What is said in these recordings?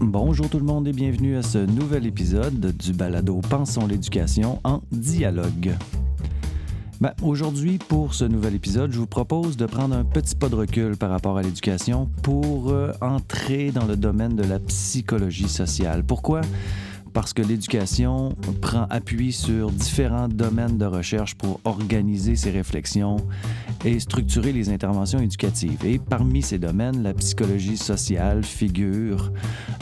Bonjour tout le monde et bienvenue à ce nouvel épisode du balado Pensons l'éducation en dialogue. Ben, Aujourd'hui, pour ce nouvel épisode, je vous propose de prendre un petit pas de recul par rapport à l'éducation pour euh, entrer dans le domaine de la psychologie sociale. Pourquoi? Parce que l'éducation prend appui sur différents domaines de recherche pour organiser ses réflexions et structurer les interventions éducatives. Et parmi ces domaines, la psychologie sociale figure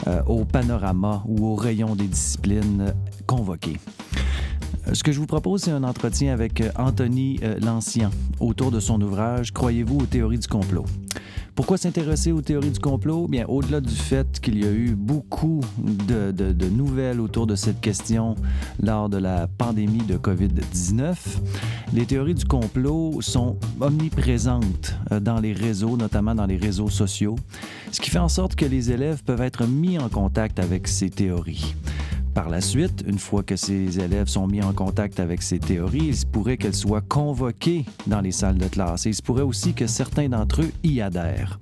euh, au panorama ou au rayon des disciplines convoquées. Ce que je vous propose, c'est un entretien avec Anthony euh, Lancien autour de son ouvrage Croyez-vous aux théories du complot. Pourquoi s'intéresser aux théories du complot? Bien, au-delà du fait qu'il y a eu beaucoup de, de, nouvelles autour de cette question lors de la pandémie de COVID-19, les théories du complot sont omniprésentes euh, dans les réseaux, notamment dans les réseaux sociaux, ce qui fait en sorte que les élèves peuvent être mis en contact avec ces théories. Par la suite, une fois que ces élèves sont mis en contact avec ces théories, il se pourrait qu'elles soient convoquées dans les salles de classe et il se pourrait aussi que certains d'entre eux y adhèrent.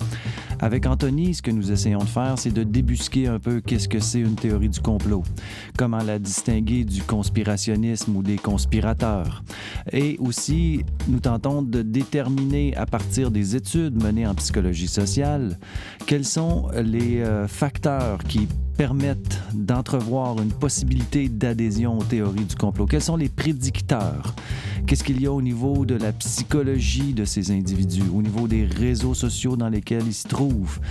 Avec Anthony, ce que nous essayons de faire, c'est de débusquer un peu qu'est-ce que c'est une théorie du complot, comment la distinguer du conspirationnisme ou des conspirateurs. Et aussi, nous tentons de déterminer à partir des études menées en psychologie sociale quels sont les euh, facteurs qui permettent d'entrevoir une possibilité d'adhésion aux théories du complot? Quels sont les prédicteurs? Qu'est-ce qu'il y a au niveau de la psychologie de ces individus, au niveau des réseaux sociaux dans lesquels ils se trouvent,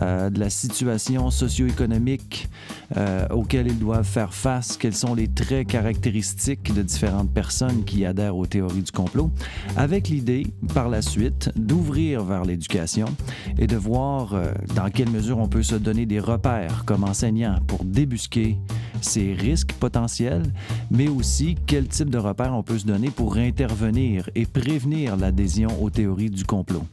euh, de la situation socio-économique euh, auxquelles ils doivent faire face, quels sont les traits caractéristiques de différentes personnes qui adhèrent aux théories du complot, avec l'idée, par la suite, d'ouvrir vers l'éducation et de voir euh, dans quelle mesure on peut se donner des repères comme enseignant pour débusquer ces risques potentiels, mais aussi quel type de repères on peut se donner pour intervenir et prévenir l'adhésion aux théories du complot.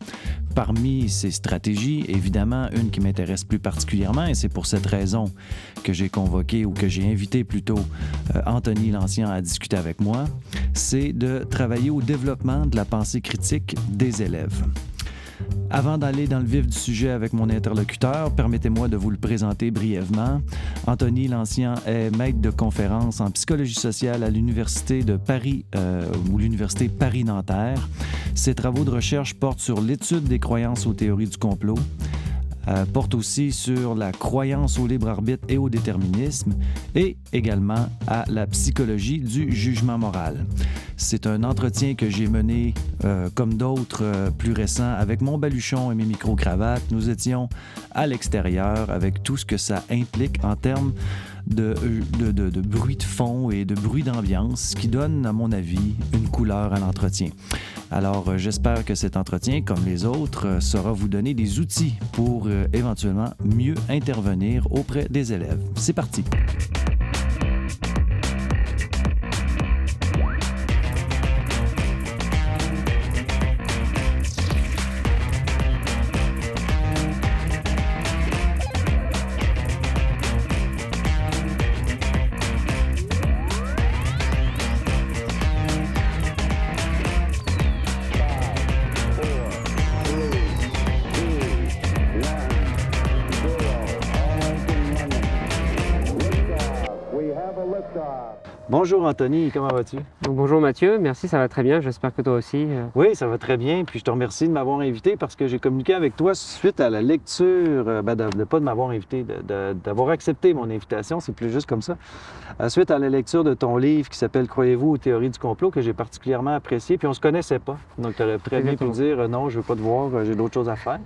Parmi ces stratégies, évidemment, une qui m'intéresse plus particulièrement, et c'est pour cette raison que j'ai convoqué ou que j'ai invité plutôt euh, Anthony Lancien à discuter avec moi, c'est de travailler au développement de la pensée critique des élèves. Avant d'aller dans le vif du sujet avec mon interlocuteur, permettez-moi de vous le présenter brièvement. Anthony Lancien est maître de conférence en psychologie sociale à l'Université de Paris euh, ou l'Université Paris-Nanterre. Ses travaux de recherche portent sur l'étude des croyances aux théories du complot, euh, porte aussi sur la croyance au libre arbitre et au déterminisme et également à la psychologie du jugement moral. C'est un entretien que j'ai mené, euh, comme d'autres euh, plus récents, avec mon baluchon et mes micro-cravates. Nous étions à l'extérieur avec tout ce que ça implique en termes de, de, bruit de fond et de bruit d'ambiance, ce qui donne, à mon avis, une couleur à l'entretien. Alors, euh, j'espère que cet entretien, comme les autres, euh, saura vous donner des outils pour euh, éventuellement mieux intervenir auprès des élèves. C'est parti. Anthony, comment vas-tu? Bonjour Mathieu, merci, ça va très bien, j'espère que toi aussi. euh. Oui, ça va très bien, puis je te remercie de m'avoir invité parce que j'ai communiqué avec toi suite à la lecture, euh, ben, de, de pas de m'avoir invité, d'avoir accepté mon invitation, c'est plus juste comme ça, Euh, suite à la lecture de ton livre qui s'appelle Croyez-vous aux théories du complot, que j'ai particulièrement apprécié, puis on se connaissait pas, donc tu aurais très bien pu dire non, je veux pas te voir, j'ai d'autres choses à faire.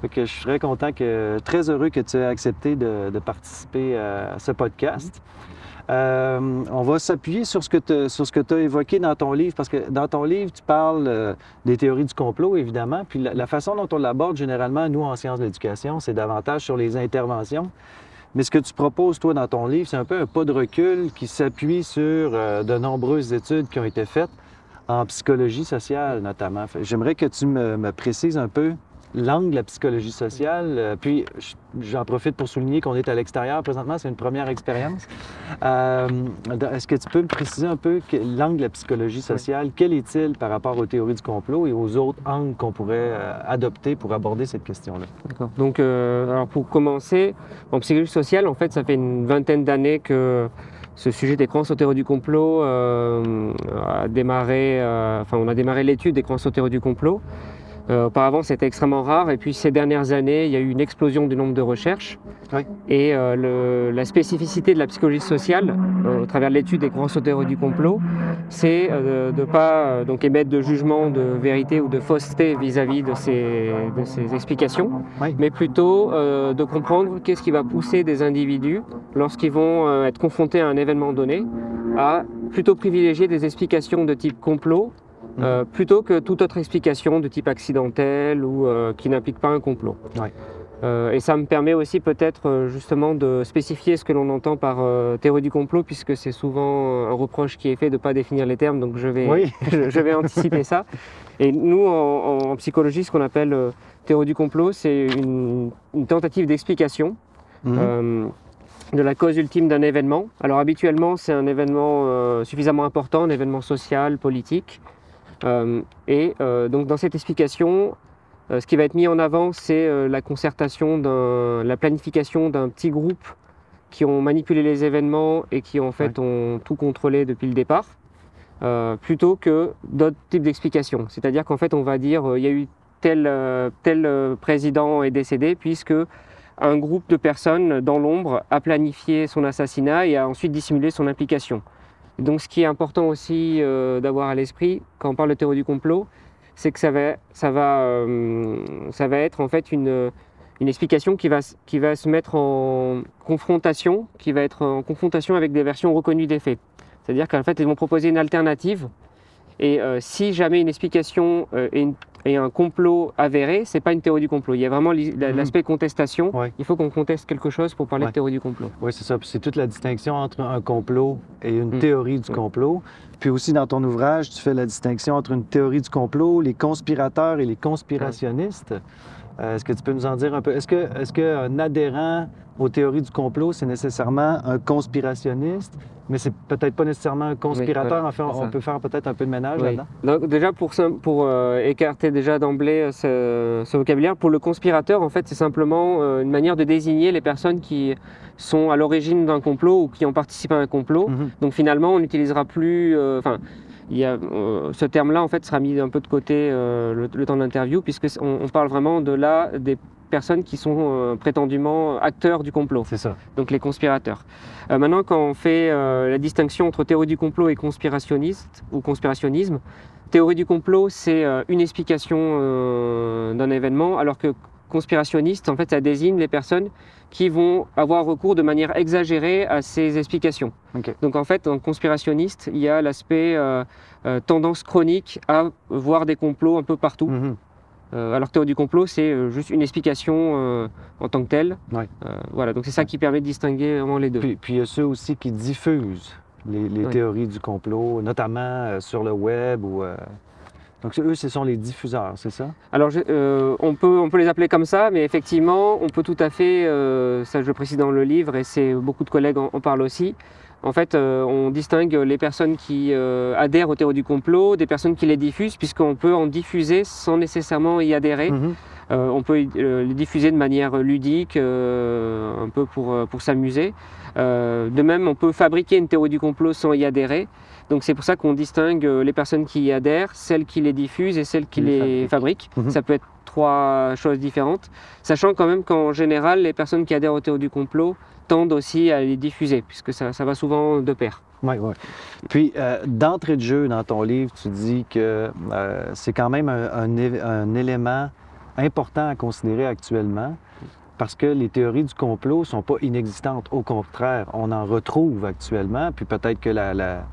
Fait que je serais content que, très heureux que tu aies accepté de, de participer à ce podcast. Euh, on va s'appuyer sur ce que tu as évoqué dans ton livre, parce que dans ton livre, tu parles euh, des théories du complot, évidemment, puis la, façon dont on l'aborde généralement, nous, en sciences de l'éducation, c'est davantage sur les interventions. Mais ce que tu proposes, toi, dans ton livre, c'est un peu un pas de recul qui s'appuie sur euh, de nombreuses études qui ont été faites en psychologie sociale, notamment. J'aimerais que tu me précises un peu l'angle de la psychologie sociale. Euh, puis, j'en profite pour souligner qu'on est à l'extérieur présentement, c'est une première expérience. Euh, Est-ce que tu peux me préciser un peu l'angle de la psychologie sociale, quel est-il par rapport aux théories du complot et aux autres angles qu'on pourrait euh, adopter pour aborder cette question-là? D'accord. Donc, euh, alors pour commencer, en psychologie sociale, en fait, ça fait une vingtaine d'années que ce sujet des croyances aux théories du complot euh, a démarré. euh, enfin, on a démarré l'étude des croyances aux théories du complot. Euh, auparavant, c'était extrêmement rare, et puis ces dernières années, il y a eu une explosion du nombre de recherches. Oui. Et euh, le- la spécificité de la psychologie sociale, euh, au travers de l'étude des aux théories du complot, c'est de ne pas donc émettre de jugement de vérité ou de fausseté vis-à-vis de ces, de ces explications, Oui. mais plutôt de comprendre qu'est-ce qui va pousser des individus, lorsqu'ils vont être confrontés à un événement donné, à plutôt privilégier des explications de type complot euh, plutôt que toute autre explication de type accidentel ou euh, qui n'implique pas un complot. Ouais. Euh, et ça me permet aussi peut-être justement de spécifier ce que l'on entend par théorie du complot, puisque c'est souvent un reproche qui est fait de ne pas définir les termes, donc je vais, Oui. je, je vais anticiper ça. Et nous, en, en psychologie, ce qu'on appelle théorie du complot, c'est une, une tentative d'explication Mhm. de la cause ultime d'un événement. Alors habituellement, c'est un événement euh, suffisamment important, un événement social, politique. Euh, et euh, donc dans cette explication, euh, ce qui va être mis en avant, c'est la concertation, la planification d'un petit groupe qui ont manipulé les événements et qui en fait ont tout contrôlé depuis le départ, euh, plutôt que d'autres types d'explications. C'est-à-dire qu'en fait, on va dire euh, il y a eu tel, euh, tel président est décédé puisque un groupe de personnes dans l'ombre a planifié son assassinat et a ensuite dissimulé son implication. Et donc ce qui est important aussi euh, d'avoir à l'esprit quand on parle de théorie du complot, c'est que ça va, euh, être en fait une, explication qui va, se mettre en confrontation, qui va être en confrontation avec des versions reconnues des faits. C'est-à-dire qu'en fait, ils vont proposer une alternative. Et euh, si jamais une explication est, une- est un complot avéré, c'est pas une théorie du complot. Il y a vraiment Mhm. l'aspect contestation. Ouais. Il faut qu'on conteste quelque chose pour parler Ouais. de théorie du complot. Oui, c'est ça. C'est toute la distinction entre un complot et une Mm. théorie du Mm. complot. Puis aussi, dans ton ouvrage, tu fais la distinction entre une théorie du complot, les conspirateurs et les conspirationnistes. Euh, Est-ce que tu peux nous en dire un peu? Est-ce qu'un adhérent aux théories du complot, c'est nécessairement un conspirationniste, mais c'est peut-être pas nécessairement un conspirateur? voilà, en fait, on peut faire peut-être un peu de ménage Oui. là-dedans? Donc, déjà, pour, euh, écarter déjà d'emblée euh, ce, ce vocabulaire, pour le conspirateur, en fait, c'est simplement euh, une manière de désigner les personnes qui sont à l'origine d'un complot ou qui ont participé à un complot. Mhm. Donc finalement, on n'utilisera plus. euh, il y a, euh, ce terme-là, en fait, sera mis un peu de côté euh, le, le temps de l'interview, puisque on, on parle vraiment de là des personnes qui sont euh, prétendument acteurs du complot C'est ça. donc les conspirateurs. Maintenant, quand on fait la distinction entre théorie du complot et conspirationniste ou conspirationnisme, théorie du complot, c'est une explication d'un événement, alors que conspirationniste, en fait, ça désigne les personnes qui vont avoir recours de manière exagérée à ces explications. Donc en fait, en conspirationniste, il y a l'aspect euh, euh, tendance chronique à voir des complots un peu partout. Mhm. Euh, alors que théorie du complot, c'est juste une explication en tant que telle. Ouais. Voilà, donc c'est ça qui permet de distinguer vraiment les deux. Puis, puis il y a ceux aussi qui diffusent les, les Ouais. théories du complot, notamment sur le web ou. Donc eux, ce sont les diffuseurs, c'est ça? Alors je- euh, on, peut, on peut les appeler comme ça, mais effectivement, on peut tout à fait, euh, ça je le précise dans le livre et c'est beaucoup de collègues en, en parlent aussi. En fait, euh, on distingue les personnes qui euh, adhèrent aux théories du complot des personnes qui les diffusent, puisqu'on peut en diffuser sans nécessairement y adhérer. Euh, on peut les diffuser de manière ludique, un peu pour, pour s'amuser. De même, on peut fabriquer une théorie du complot sans y adhérer. Donc c'est pour ça qu'on distingue euh, les personnes qui y adhèrent, celles qui les diffusent et celles qui les les fabriquent. Mhm. Ça peut être trois choses différentes, sachant quand même qu'en général, les personnes qui adhèrent aux théories du complot tendent aussi à les diffuser, puisque ça, ça va souvent de pair. Oui, oui. Puis, euh, d'entrée de jeu, dans ton livre, tu dis que euh, c'est quand même un, un é- un élément important à considérer actuellement parce que les théories du complot ne sont pas inexistantes. Au contraire, on en retrouve actuellement. Puis peut-être que la, la,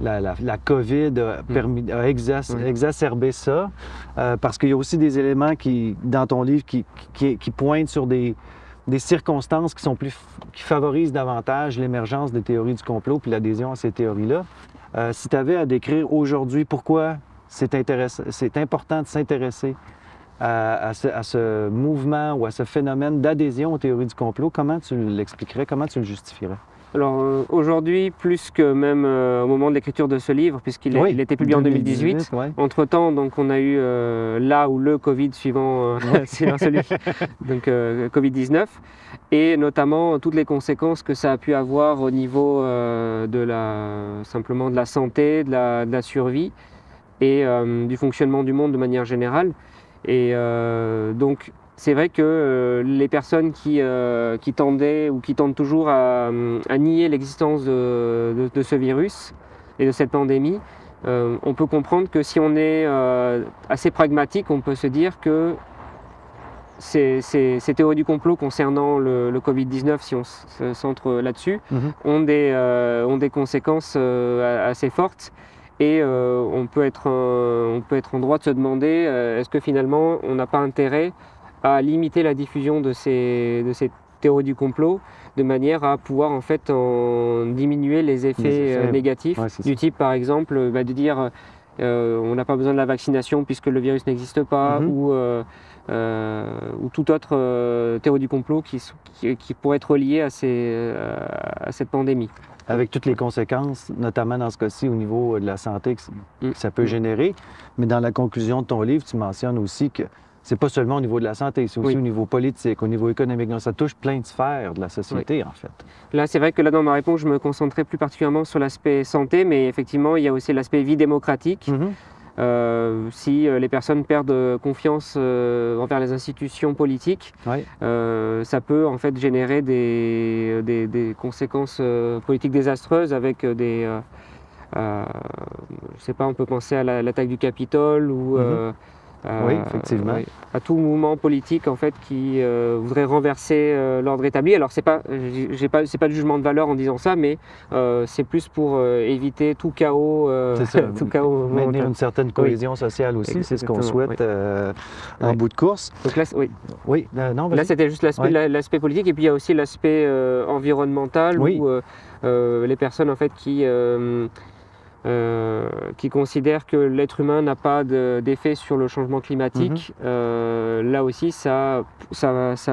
la, la- la COVID a, permis, a exac- Oui. exacerbé ça euh, parce qu'il y a aussi des éléments qui, dans ton livre qui, qui, qui pointent sur des, des circonstances qui sont plus qui favorisent davantage l'émergence des théories du complot puis l'adhésion à ces théories-là. Euh, si tu avais à décrire aujourd'hui pourquoi c'est important de s'intéresser à, à ce, à ce mouvement ou à ce phénomène d'adhésion aux théories du complot, comment tu l'expliquerais, comment tu le justifierais? Alors euh, aujourd'hui, plus que même euh, au moment de l'écriture de ce livre, puisqu'il Oui, été publié en 2018. ouais. Entre-temps, donc, on a eu euh, là ou le Covid suivant, suivant celui, donc euh, Covid-19, et notamment toutes les conséquences que ça a pu avoir au niveau de la, simplement de la santé, de la, de la survie et du fonctionnement du monde de manière générale. Et donc, c'est vrai que euh, les personnes qui, euh, qui tendaient ou qui tentent toujours à, à nier l'existence de, de- de ce virus et de cette pandémie, euh, on peut comprendre que si on est assez pragmatique, on peut se dire que ces, ces- ces théories du complot concernant le, le Covid-19, si on se centre là-dessus, Mhm. ont, des, ont des conséquences assez fortes. Et on, peut être, en- on peut être en droit de se demander est-ce que finalement on n'a pas intérêt à limiter la diffusion de ces, de ces théories du complot de manière à pouvoir en fait en diminuer les effets, effets, euh, négatifs ouais, du type par exemple euh, bah, de dire euh, on n'a pas besoin de la vaccination puisque le virus n'existe pas Mhm. ou, euh, euh, ou toute autre théorie du complot qui, qui, qui pourrait être liée à, ces, à cette pandémie. Avec toutes les conséquences, notamment dans ce cas-ci au niveau de la santé que, Mm. que ça peut générer. Mais dans la conclusion de ton livre, tu mentionnes aussi que c'est pas seulement au niveau de la santé, c'est aussi Oui. au niveau politique, au niveau économique. Donc, ça touche plein de sphères de la société, en fait. Là, c'est vrai que là, dans ma réponse, je me concentrais plus particulièrement sur l'aspect santé, mais effectivement, il y a aussi l'aspect vie démocratique. Mhm. Euh, si euh, les personnes perdent euh, confiance euh, envers les institutions politiques, euh, ça peut en fait générer des, des- des conséquences politiques désastreuses avec des... je sais pas, on peut penser à la- l'attaque du Capitole ou... Mhm. Oui, effectivement. oui, à tout mouvement politique en fait qui euh, voudrait renverser euh, l'ordre établi. Alors c'est pas, j'ai pas, c'est pas de jugement de valeur en disant ça, mais euh, c'est plus pour euh, éviter tout chaos, euh, C'est ça. tout chaos. Maintenir une certaine cohésion sociale aussi, c'est ce qu'on souhaite euh, en bout de course. Donc là, oui. Oui, euh, non, Là, c'était juste l'aspect l'aspect politique, et puis il y a aussi l'aspect euh, environnemental où euh, euh, les personnes en fait qui euh, qui considèrent que l'être humain n'a pas de- d'effet sur le changement climatique. Mhm. euh, là aussi, ça, ça, ça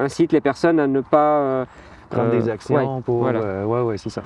incite les personnes à ne pas euh, prendre des actions ouais, pour. voilà. ouais, ouais, c'est ça.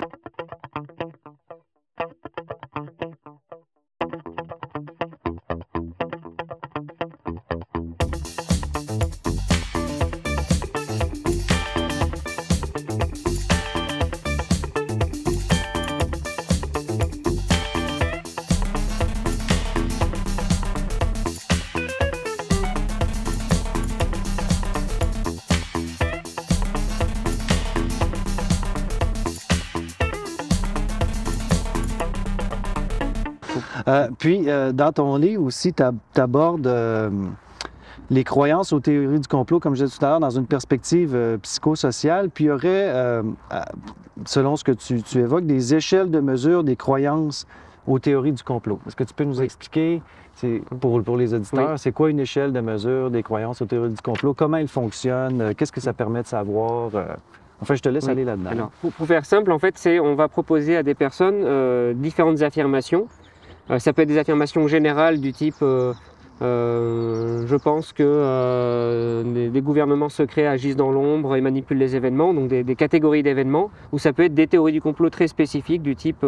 Euh, puis, euh, dans ton livre aussi, tu abordes les croyances aux théories du complot, comme je disais tout à l'heure, dans une perspective euh, psychosociale. Puis, il y aurait, euh, selon ce que tu, tu évoques, des échelles de mesure des croyances aux théories du complot. Est-ce que tu peux nous expliquer, pour, pour les auditeurs, Oui. c'est quoi une échelle de mesure des croyances aux théories du complot? Comment elles fonctionnent? Euh, Qu'est-ce que ça permet de savoir? Euh, Enfin, je te laisse Oui. aller là-dedans. Alors, pour, pour faire simple, en fait, c'est on va proposer à des personnes euh, différentes affirmations. Euh, ça peut être des affirmations générales du type euh, euh, je pense que des, gouvernements secrets agissent dans l'ombre et manipulent les événements, donc des, catégories d'événements, ou ça peut être des théories du complot très spécifiques du type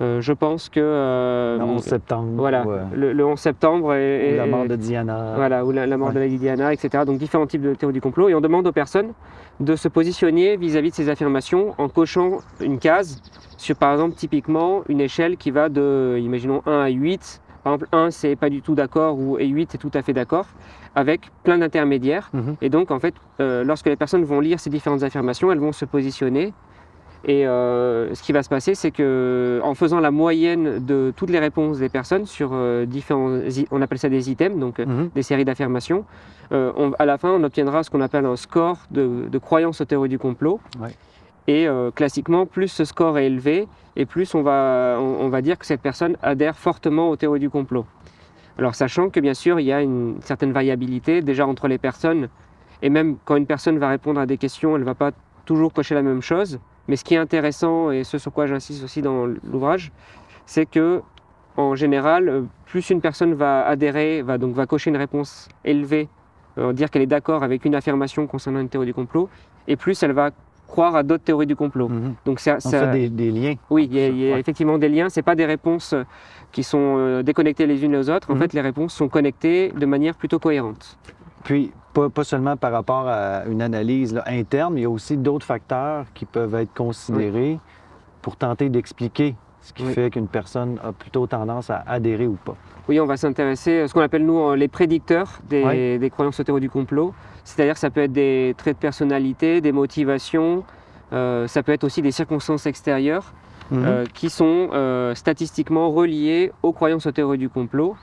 euh, je pense que euh, Le 11 septembre. voilà, le, le 11 septembre et, ou la mort de Diana. voilà, ou la, la mort Ouais. de Lady Diana, etc. Donc différents types de théories du complot. Et on demande aux personnes de se positionner vis-à-vis de ces affirmations en cochant une case sur, par exemple, typiquement une échelle qui va de, imaginons, 1 à 8. Par exemple, 1, c'est pas du tout d'accord, ou et 8, c'est tout à fait d'accord, avec plein d'intermédiaires. Mhm. Et donc, en fait, euh, lorsque les personnes vont lire ces différentes affirmations, elles vont se positionner. Et euh, ce qui va se passer, c'est que en faisant la moyenne de toutes les réponses des personnes sur euh, différents, on appelle ça des items, donc euh, Mhm. des séries d'affirmations, euh, on- à la fin, on obtiendra ce qu'on appelle un score de, de croyance aux théories du complot. Ouais. Et classiquement, plus ce score est élevé, et plus on va, on, on va dire que cette personne adhère fortement aux théories du complot. Alors, sachant que bien sûr, il y a une certaine variabilité déjà entre les personnes, et même quand une personne va répondre à des questions, elle ne va pas toujours cocher la même chose. Mais ce qui est intéressant, et ce sur quoi j'insiste aussi dans l'ouvrage, c'est que en général, plus une personne va adhérer, va donc va cocher une réponse élevée, euh, dire qu'elle est d'accord avec une affirmation concernant une théorie du complot, et plus elle va croire à d'autres théories du complot. Mhm. Donc ça, ça- fait des, des liens. oui, il y a, il y a Ouais. effectivement des liens. C'est pas des réponses euh, qui sont euh, déconnectées les unes les autres. En Mhm. fait, les réponses sont connectées de manière plutôt cohérente. Puis, pas, pas seulement par rapport à une analyse là, interne, mais il y a aussi d'autres facteurs qui peuvent être considérés pour tenter d'expliquer ce qui Oui. fait qu'une personne a plutôt tendance à adhérer ou pas. Oui, on va s'intéresser à ce qu'on appelle nous les prédicteurs des, croyances aux théories du complot. C'est-à-dire que ça peut être des traits de personnalité, des motivations, euh, ça peut être aussi des circonstances extérieures Mhm. euh, qui sont euh, statistiquement reliées aux croyances aux théories du complot,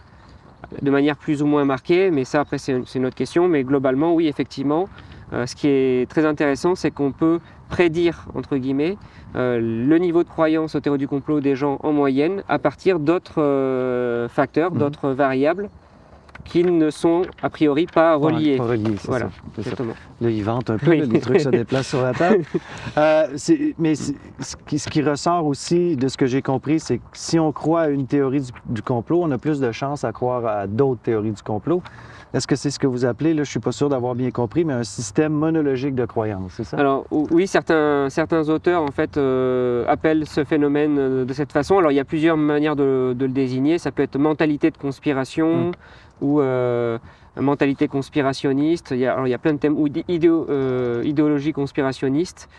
de manière plus ou moins marquée, mais ça après c'est une autre question. Mais globalement, oui, effectivement, euh, ce qui est très intéressant, c'est qu'on peut prédire, entre guillemets, euh, le niveau de croyance aux théories du complot des gens en moyenne à partir d'autres euh, facteurs, Mhm. d'autres variables qui ne sont a priori pas reliés. Pas reliés, c'est Voilà, ça. c'est ça. Exactement. Là, ils vantent un peu, Oui. là, les trucs se déplacent sur la table. Euh, mais ce qui, ce qui ressort aussi de ce que j'ai compris, c'est que si on croit à une théorie du, du complot, on a plus de chances à croire à d'autres théories du complot. Est-ce que c'est ce que vous appelez, là, je ne suis pas sûr d'avoir bien compris, mais un système monologique de croyance, c'est ça? Alors ou- oui, certains, certains auteurs en fait euh, appellent ce phénomène euh, de cette façon. Alors il y a plusieurs manières de, de le désigner. Ça peut être mentalité de conspiration Mm. Ou euh, mentalité conspirationniste. Il y, a, alors, il y a plein de thèmes ou idéo- euh, idéologie conspirationniste.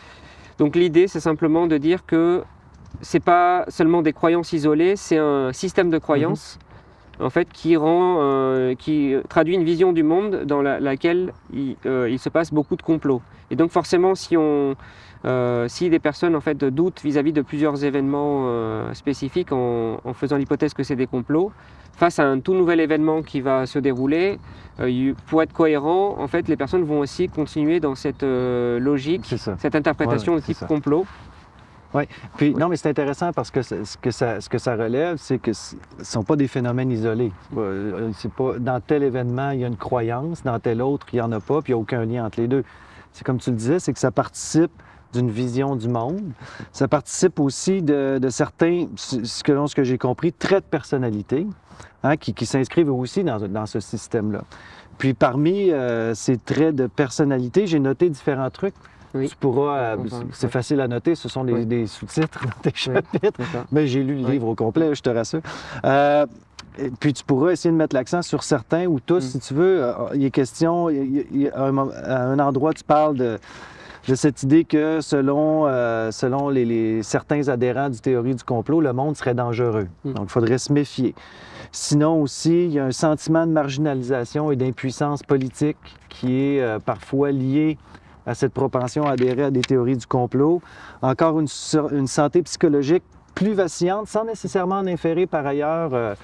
Donc l'idée c'est simplement de dire que c'est pas seulement des croyances isolées, c'est un système de croyances. En fait, qui rend, euh, qui traduit une vision du monde dans la- laquelle il, euh, il se passe beaucoup de complots. Et donc forcément, si, on, euh, si des personnes en fait, doutent vis-à-vis de plusieurs événements euh, spécifiques en, en faisant l'hypothèse que c'est des complots, face à un tout nouvel événement qui va se dérouler, euh, pour être cohérent, en fait, les personnes vont aussi continuer dans cette euh, logique, cette interprétation Ouais, de type ça. complot. Puis, non, mais c'est intéressant parce que ce que ça, ce que ça relève, c'est que ce ne sont pas des phénomènes isolés. C'est pas- euh, C'est pas dans tel événement, il y a une croyance, dans tel autre, il n'y en a pas, puis il n'y a aucun lien entre les deux. C'est comme tu le disais, c'est que ça participe d'une vision du monde. Ça participe aussi de, de certains, ce ce que, j'ai compris, traits de personnalité hein, qui, qui s'inscrivent aussi dans, dans ce système-là. Puis parmi euh, ces traits de personnalité, j'ai noté différents trucs. Oui. Tu pourras, euh, c'est facile à noter, ce sont des, Oui. des sous-titres dans tes chapitres. Mais j'ai lu le livre au complet, je te rassure. Euh, et puis tu pourras essayer de mettre l'accent sur certains ou tous, Mm. si tu veux. Il est question, il y a- il y a un, à un endroit, tu parles de, de cette idée que selon, euh, selon les, les- certains adhérents du théorie du complot, le monde serait dangereux. Mm. Donc il faudrait se méfier. Sinon aussi, il y a un sentiment de marginalisation et d'impuissance politique qui est euh, parfois lié à cette propension à adhérer à des théories du complot. Encore une, une santé psychologique plus vacillante, sans nécessairement en inférer par ailleurs euh,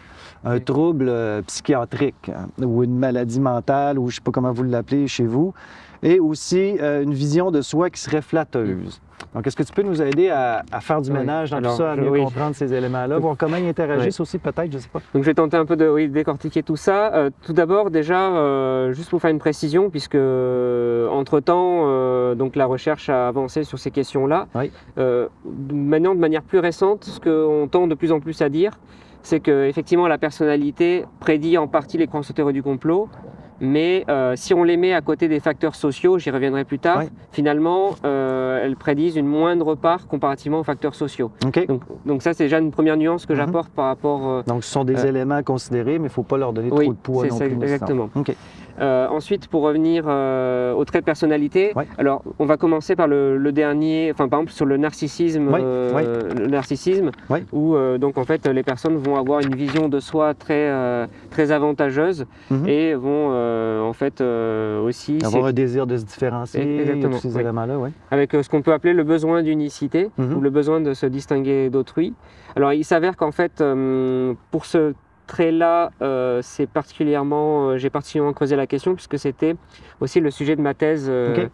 un Oui. trouble euh, psychiatrique hein, ou une maladie mentale, ou je ne sais pas comment vous l'appelez chez vous, et aussi euh, une vision de soi qui serait flatteuse. Donc, est-ce que tu peux nous aider à, à faire du Oui. ménage dans Alors, tout ça, à mieux oui. comprendre ces éléments-là, voir comment ils interagissent aussi, peut-être, je ne sais pas. Donc je vais tenter un peu de oui, décortiquer tout ça. Euh, tout d'abord, déjà, euh, juste pour faire une précision, puisque entre-temps, euh, donc la recherche a avancé sur ces questions-là. Oui. Maintenant, de manière plus récente, ce qu'on tend de plus en plus à dire, c'est que effectivement la personnalité prédit en partie les croyances aux théories du complot, mais euh, si on les met à côté des facteurs sociaux, j'y reviendrai plus tard, finalement, euh, elles prédisent une moindre part comparativement aux facteurs sociaux. Donc, donc ça, c'est déjà une première nuance que Mhm. j'apporte par rapport euh, Donc, ce sont des Euh, éléments à considérer, mais il ne faut pas leur donner oui, trop de poids non ça, plus. exactement. Euh, ensuite, pour revenir euh, aux traits de personnalité, Ouais. alors on va commencer par le, le dernier, enfin par exemple sur le narcissisme, Ouais, euh, ouais. le narcissisme, où euh, donc en fait les personnes vont avoir une vision de soi très euh, très avantageuse Mhm. et vont euh, en fait euh, aussi Avoir un désir de se différencier, a Exactement, tous ces éléments-là, avec ce qu'on peut appeler le besoin d'unicité Mhm. ou le besoin de se distinguer d'autrui. Alors il s'avère qu'en fait euh, pour ce trait-là, euh, c'est particulièrement, euh, j'ai particulièrement creusé la question puisque c'était aussi le sujet de ma thèse. euh,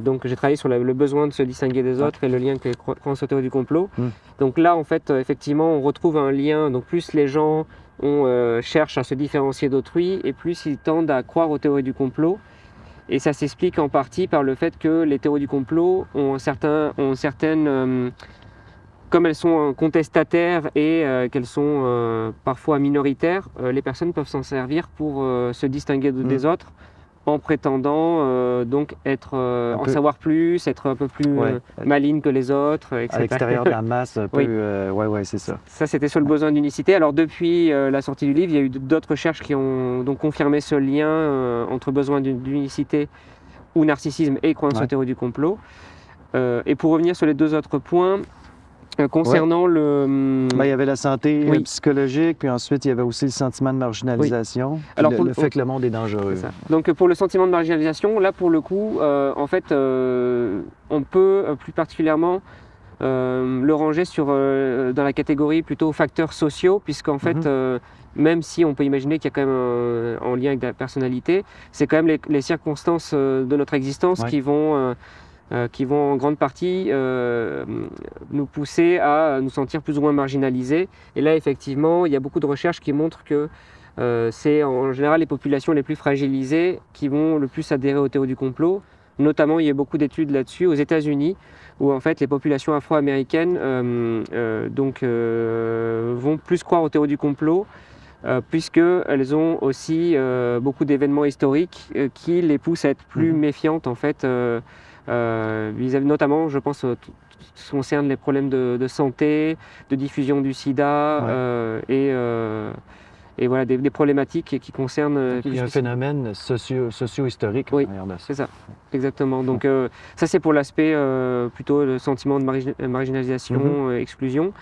donc j'ai travaillé sur le, le besoin de se distinguer des autres et le lien avec les cro- croyances théories du complot. Mm. Donc là en fait effectivement on retrouve un lien. Donc plus les gens on euh, cherche à se différencier d'autrui et plus ils tendent à croire aux théories du complot. Et ça s'explique en partie par le fait que les théories du complot ont, un certain, ont certaines comme elles sont contestataires et qu'elles sont parfois minoritaires, les personnes peuvent s'en servir pour se distinguer des mm. autres en prétendant euh, donc être euh, en savoir plus, être un peu plus euh, maligne que les autres, etc. À l'extérieur de la masse, un peu. Oui. ouais, ouais, c'est ça. Ça, c'était sur le besoin d'unicité. Alors depuis la sortie du livre, il y a eu d'autres recherches qui ont donc confirmé ce lien entre besoin d'unicité ou narcissisme et croyance ouais. du complot. et pour revenir sur les deux autres points, euh, concernant le. Ben, il y avait la santé psychologique, puis ensuite il y avait aussi le sentiment de marginalisation, Alors, le, fait que le monde est dangereux. Donc pour le sentiment de marginalisation, là pour le coup, euh, en fait, euh, on peut plus particulièrement le ranger sur, dans la catégorie plutôt facteurs sociaux, puisqu'en fait, mhm. même si on peut imaginer qu'il y a quand même un, en lien avec la personnalité, c'est quand même les, les circonstances de notre existence qui vont euh, qui vont en grande partie euh, nous pousser à nous sentir plus ou moins marginalisés. Et là, effectivement, il y a beaucoup de recherches qui montrent que euh, c'est en général les populations les plus fragilisées qui vont le plus adhérer aux théories du complot. Notamment, il y a beaucoup d'études là-dessus aux États-Unis, où en fait les populations afro-américaines donc vont plus croire aux théories du complot. puisqu'elles ont aussi beaucoup d'événements historiques qui les poussent à être plus mhm. méfiantes en fait euh, vis-à-vis notamment, je pense, euh, ce qui concerne les problèmes de, santé, de diffusion du sida euh, et et voilà, des, problématiques qui concernent. il y a un phénomène socio-historique. oui, c'est ça, exactement. Donc ça, c'est pour l'aspect plutôt le sentiment de marginalisation, mhm. exclusion.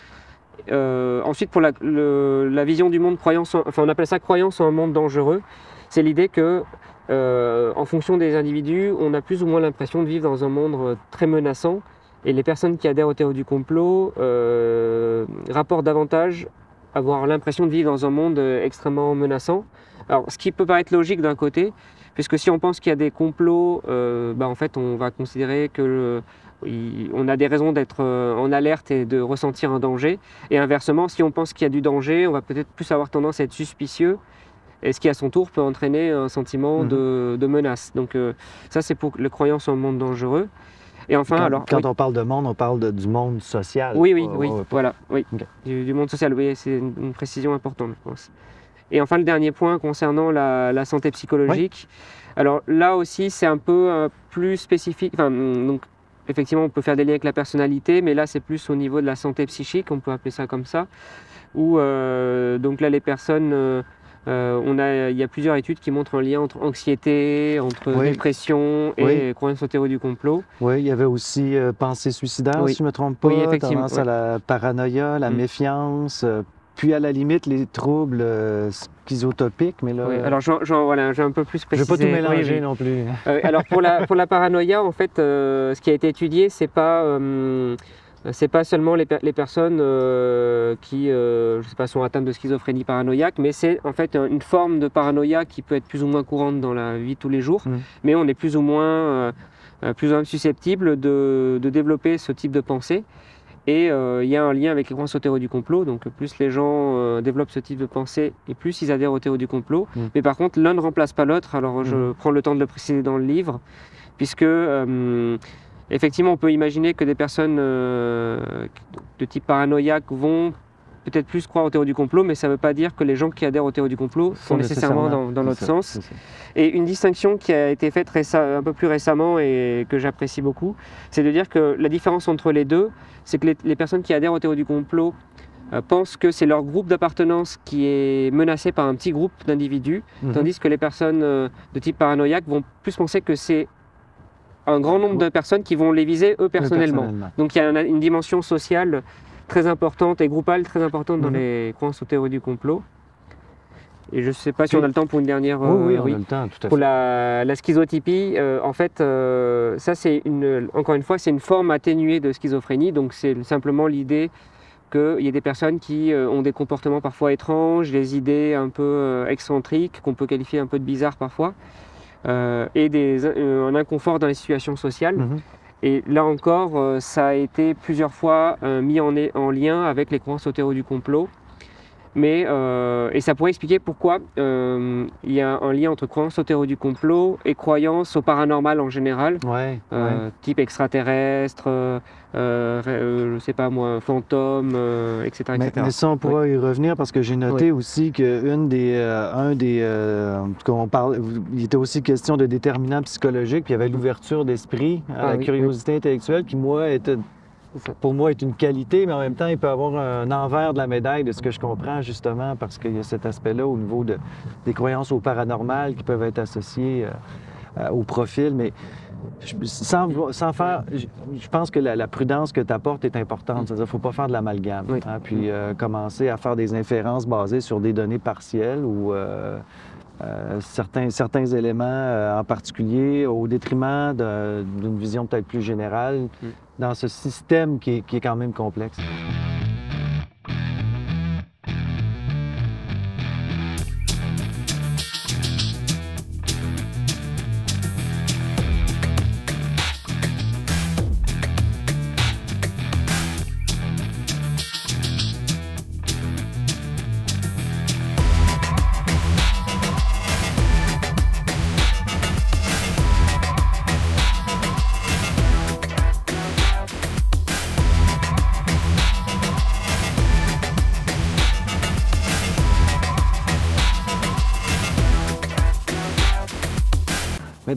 ensuite, pour la, la, vision du monde croyance, enfin on appelle ça croyance en un monde dangereux, c'est l'idée que euh, en fonction des individus, on a plus ou moins l'impression de vivre dans un monde euh, très menaçant. Et les personnes qui adhèrent au théorie du complot euh, rapportent davantage avoir l'impression de vivre dans un monde extrêmement menaçant. Alors, ce qui peut paraître logique d'un côté, puisque si on pense qu'il y a des complots, bah, en fait, on va considérer que on a des raisons d'être en alerte et de ressentir un danger. Et inversement, si on pense qu'il y a du danger, on va peut-être plus avoir tendance à être suspicieux et ce qui à son tour peut entraîner un sentiment mhm. de, menace? Donc euh, ça c'est pour les croyances en monde dangereux. Et enfin, quand, alors. Quand on parle de monde, on parle du monde social. Oui, oui, oui. voilà, oui. Du, monde social, oui, c'est une, précision importante, je pense. Et enfin, le dernier point concernant la, santé psychologique. Alors là aussi, c'est un peu euh, plus spécifique. Enfin, donc, effectivement, on peut faire des liens avec la personnalité, mais là, c'est plus au niveau de la santé psychique, on peut appeler ça comme ça. Où, euh, donc là, les personnes. Euh, on a, il y a plusieurs études qui montrent un lien entre anxiété, entre dépression et croyance au théorie du complot. Oui, il y avait aussi euh, pensée suicidaire, si je ne me trompe pas, oui, effectivement, tendance à la paranoïa, la mm. méfiance, euh, puis à la limite les troubles schizotopiques. Mais là, alors voilà, j'ai un peu plus précisé. Je ne vais pas tout mélanger non plus. alors pour la, pour la paranoïa, en fait, ce qui a été étudié, c'est pas c'est pas seulement les, personnes euh, qui euh, je sais pas, sont atteintes de schizophrénie paranoïaque, mais c'est en fait une forme de paranoïa qui peut être plus ou moins courante dans la vie de tous les jours, mmh. mais on est plus ou moins, euh, plus ou moins susceptible de, développer ce type de pensée. Et il y a un lien avec les croyances au théorie du complot, donc plus les gens développent ce type de pensée et plus ils adhèrent au théorie du complot. Mmh. Mais par contre, l'un ne remplace pas l'autre, alors je mmh. prends le temps de le préciser dans le livre, puisque Effectivement, on peut imaginer que des personnes euh, de type paranoïaque vont peut-être plus croire aux théories du complot, mais ça ne veut pas dire que les gens qui adhèrent aux théories du complot sont nécessairement, dans, l'autre sens. Et une distinction qui a été faite un peu plus récemment et que j'apprécie beaucoup, c'est de dire que la différence entre les deux, c'est que les, personnes qui adhèrent aux théories du complot euh, pensent que c'est leur groupe d'appartenance qui est menacé par un petit groupe d'individus, mhm. tandis que les personnes euh, de type paranoïaque vont plus penser que c'est un grand nombre de personnes qui vont les viser eux personnellement. Donc il y a une, dimension sociale très importante et groupale très importante dans mhm. les croyances aux théories du complot. Et je ne sais pas si on a le temps pour une dernière. oui, oui, on a le temps, tout à fait. Pour la, schizotypie, euh, en fait, euh, ça c'est une, encore une fois, c'est une forme atténuée de schizophrénie. Donc c'est simplement l'idée qu'il y a des personnes qui euh, ont des comportements parfois étranges, des idées un peu excentriques, qu'on peut qualifier un peu de bizarres parfois. Euh, et des, euh, un inconfort dans les situations sociales. Mhm. Et là encore, euh, ça a été plusieurs fois mis en, en, lien avec les croyances au du complot. Mais, euh, et ça pourrait expliquer pourquoi euh, il y a un lien entre croyance aux théories du complot et croyance au paranormal en général, Ouais, euh, ouais. type extraterrestre, je sais pas moi, fantôme, etc. Mais, etc. mais ça, on pourra y revenir parce que j'ai noté aussi qu'une des, un des, on parle, il était aussi question de déterminants psychologiques, puis il y avait l'ouverture d'esprit à Ah la oui, curiosité intellectuelle, qui moi était. Pour moi est une qualité, mais en même temps, il peut avoir un envers de la médaille de ce que je comprends justement, parce qu'il y a cet aspect-là au niveau de, des croyances au paranormal qui peuvent être associées euh, euh, au profil, mais je- sans, sans faire, je, je pense que la, la prudence que tu apportes est importante. C'est-à-dire qu'il ne faut pas faire de l'amalgame. Oui. hein, puis euh, commencer à faire des inférences basées sur des données partielles ou euh, certains, certains éléments euh, en particulier au détriment d'une vision peut-être plus générale Mm. Dans ce système qui est, quand même complexe.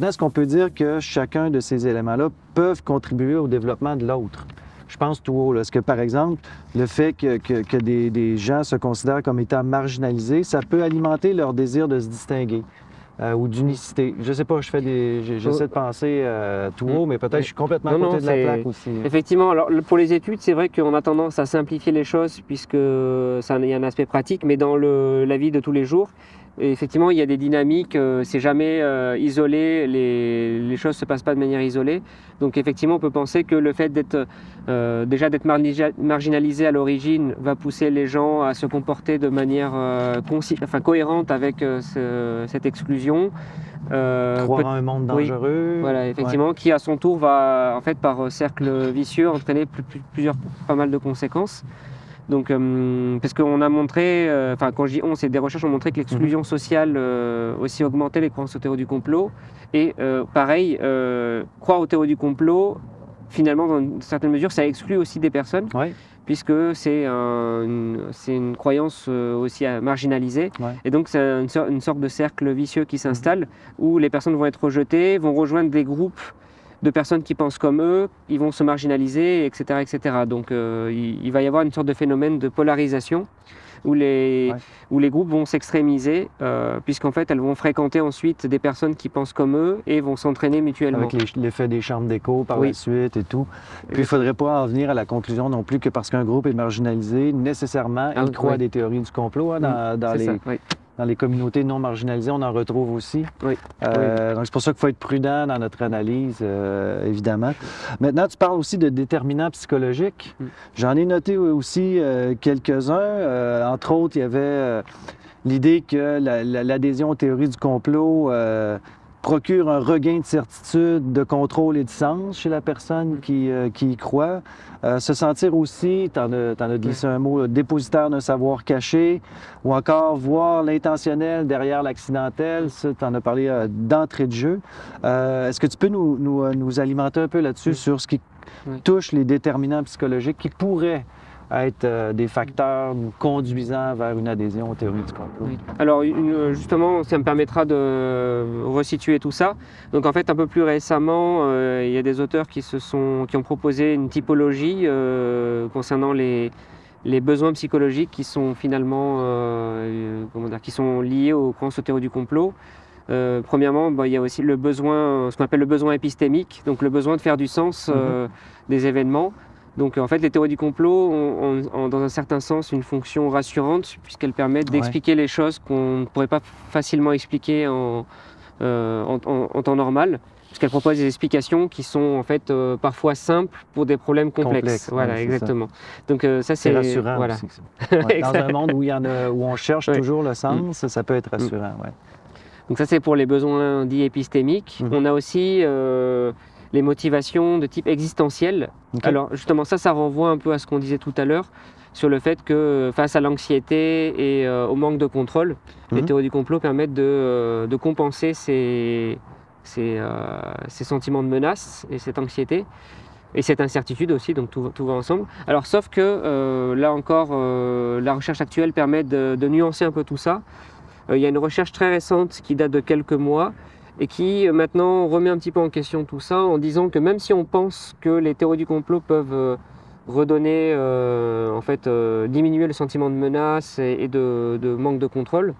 Maintenant, est-ce qu'on peut dire que chacun de ces éléments-là peuvent contribuer au développement de l'autre? Je pense tout haut. là. Est-ce que, par exemple, le fait que, que- que des, des gens se considèrent comme étant marginalisés, ça peut alimenter leur désir de se distinguer euh, ou d'unicité? Je sais pas, je fais des, j'essaie de penser euh, tout haut, mais peut-être que je suis complètement Non, à côté non, de la plaque aussi. Effectivement, alors pour les études, c'est vrai qu'on a tendance à simplifier les choses puisque ça il y a un aspect pratique, mais dans le- la vie de tous les jours, effectivement, il y a des dynamiques, euh, c'est jamais euh, isolé, les, les choses se passent pas de manière isolée. Donc effectivement, on peut penser que le fait d'être euh, déjà d'être margina- marginalisé à l'origine va pousser les gens à se comporter de manière enfin, cohérente avec ce- cette exclusion. Croire un monde oui. dangereux. voilà, effectivement, qui à son tour va, en fait, par cercle vicieux, entraîner plus- plus- plusieurs, pas mal de conséquences. Donc, euh, parce qu'on a montré, euh, enfin, quand je dis on, c'est des recherches ont montré que l'exclusion sociale euh, aussi augmentait les croyances aux théories du complot. Et pareil, croire aux théories du complot, finalement, dans une certaine mesure, ça exclut aussi des personnes, Ouais. puisque c'est un- une, croyance aussi à marginalisée. Ouais. Et donc, c'est une, sor- une sorte de cercle vicieux qui s'installe où les personnes vont être rejetées, vont rejoindre des groupes de personnes qui pensent comme eux, ils vont se marginaliser, etc. etc. Donc, euh, il, il va y avoir une sorte de phénomène de polarisation où les, Ouais. où les groupes vont s'extrémiser, euh, puisqu'en fait, elles vont fréquenter ensuite des personnes qui pensent comme eux et vont s'entraîner mutuellement. Avec l'effet des chambres d'écho par Oui. la suite et tout. Puis il ne faudrait pas en venir à la conclusion non plus que parce qu'un groupe est marginalisé, nécessairement, Ah il oui, croit à des théories du complot. hein, dans, dans C'est les, ça, oui. Dans les communautés non marginalisées, on en retrouve aussi. Oui. Euh, Donc c'est pour ça qu'il faut être prudent dans notre analyse, euh, évidemment. Maintenant, tu parles aussi de déterminants psychologiques. Mm. J'en ai noté aussi euh, quelques-uns. Entre autres, il y avait l'idée que la- la- l'adhésion aux théories du complot procure un regain de certitude, de contrôle et de sens chez la personne qui, euh, qui y croit. Euh, se sentir aussi, tu en, as t'en as glissé un mot, dépositaire d'un savoir caché, ou encore voir l'intentionnel derrière l'accidentel, ça, tu en as parlé euh, d'entrée de jeu. Est-ce que tu peux nous, nous, nous alimenter un peu là-dessus Oui. sur ce qui Oui. touche les déterminants psychologiques qui pourraient être euh, des facteurs nous conduisant vers une adhésion aux théories du complot? Oui. Alors une- justement, ça me permettra de resituer tout ça. Donc en fait, un peu plus récemment, euh, il y a des auteurs qui, se sont, qui ont proposé une typologie euh, concernant les, les besoins psychologiques qui sont finalement euh, comment dire, qui sont liés aux croyances aux théories du complot. Euh, premièrement, bah, il y a aussi le besoin, ce qu'on appelle le besoin épistémique, donc le besoin de faire du sens euh, des événements. Donc en fait, les théories du complot ont, ont- ont, dans un certain sens une fonction rassurante puisqu'elles permettent Ouais. d'expliquer les choses qu'on ne pourrait pas facilement expliquer en, euh, en, en- en temps normal. Puisqu'elles proposent des explications qui sont en fait euh, parfois simples pour des problèmes complexes. Voilà, ouais, c'est ça. exactement. Donc euh, ça c'est rassurant voilà. aussi. ça. Ouais, dans un monde où, il y en a, où on cherche toujours le sens, ça peut être rassurant. ouais. Donc ça c'est pour les besoins dits épistémiques. Mhm. On a aussi les motivations de type existentiel. Alors justement ça, ça renvoie un peu à ce qu'on disait tout à l'heure sur le fait que face à l'anxiété et au manque de contrôle, les Mhm. théories du complot permettent de, de compenser ces, ces, ces sentiments de menace et cette anxiété et cette incertitude aussi, donc tout, tout va ensemble. Alors sauf que euh, là encore, euh, la recherche actuelle permet de, de nuancer un peu tout ça. Euh, il y a une recherche très récente qui date de quelques mois et qui euh, maintenant remet un petit peu en question tout ça en disant que même si on pense que les théories du complot peuvent euh, redonner, euh, en fait, euh, diminuer le sentiment de menace et, et de, de manque de contrôle,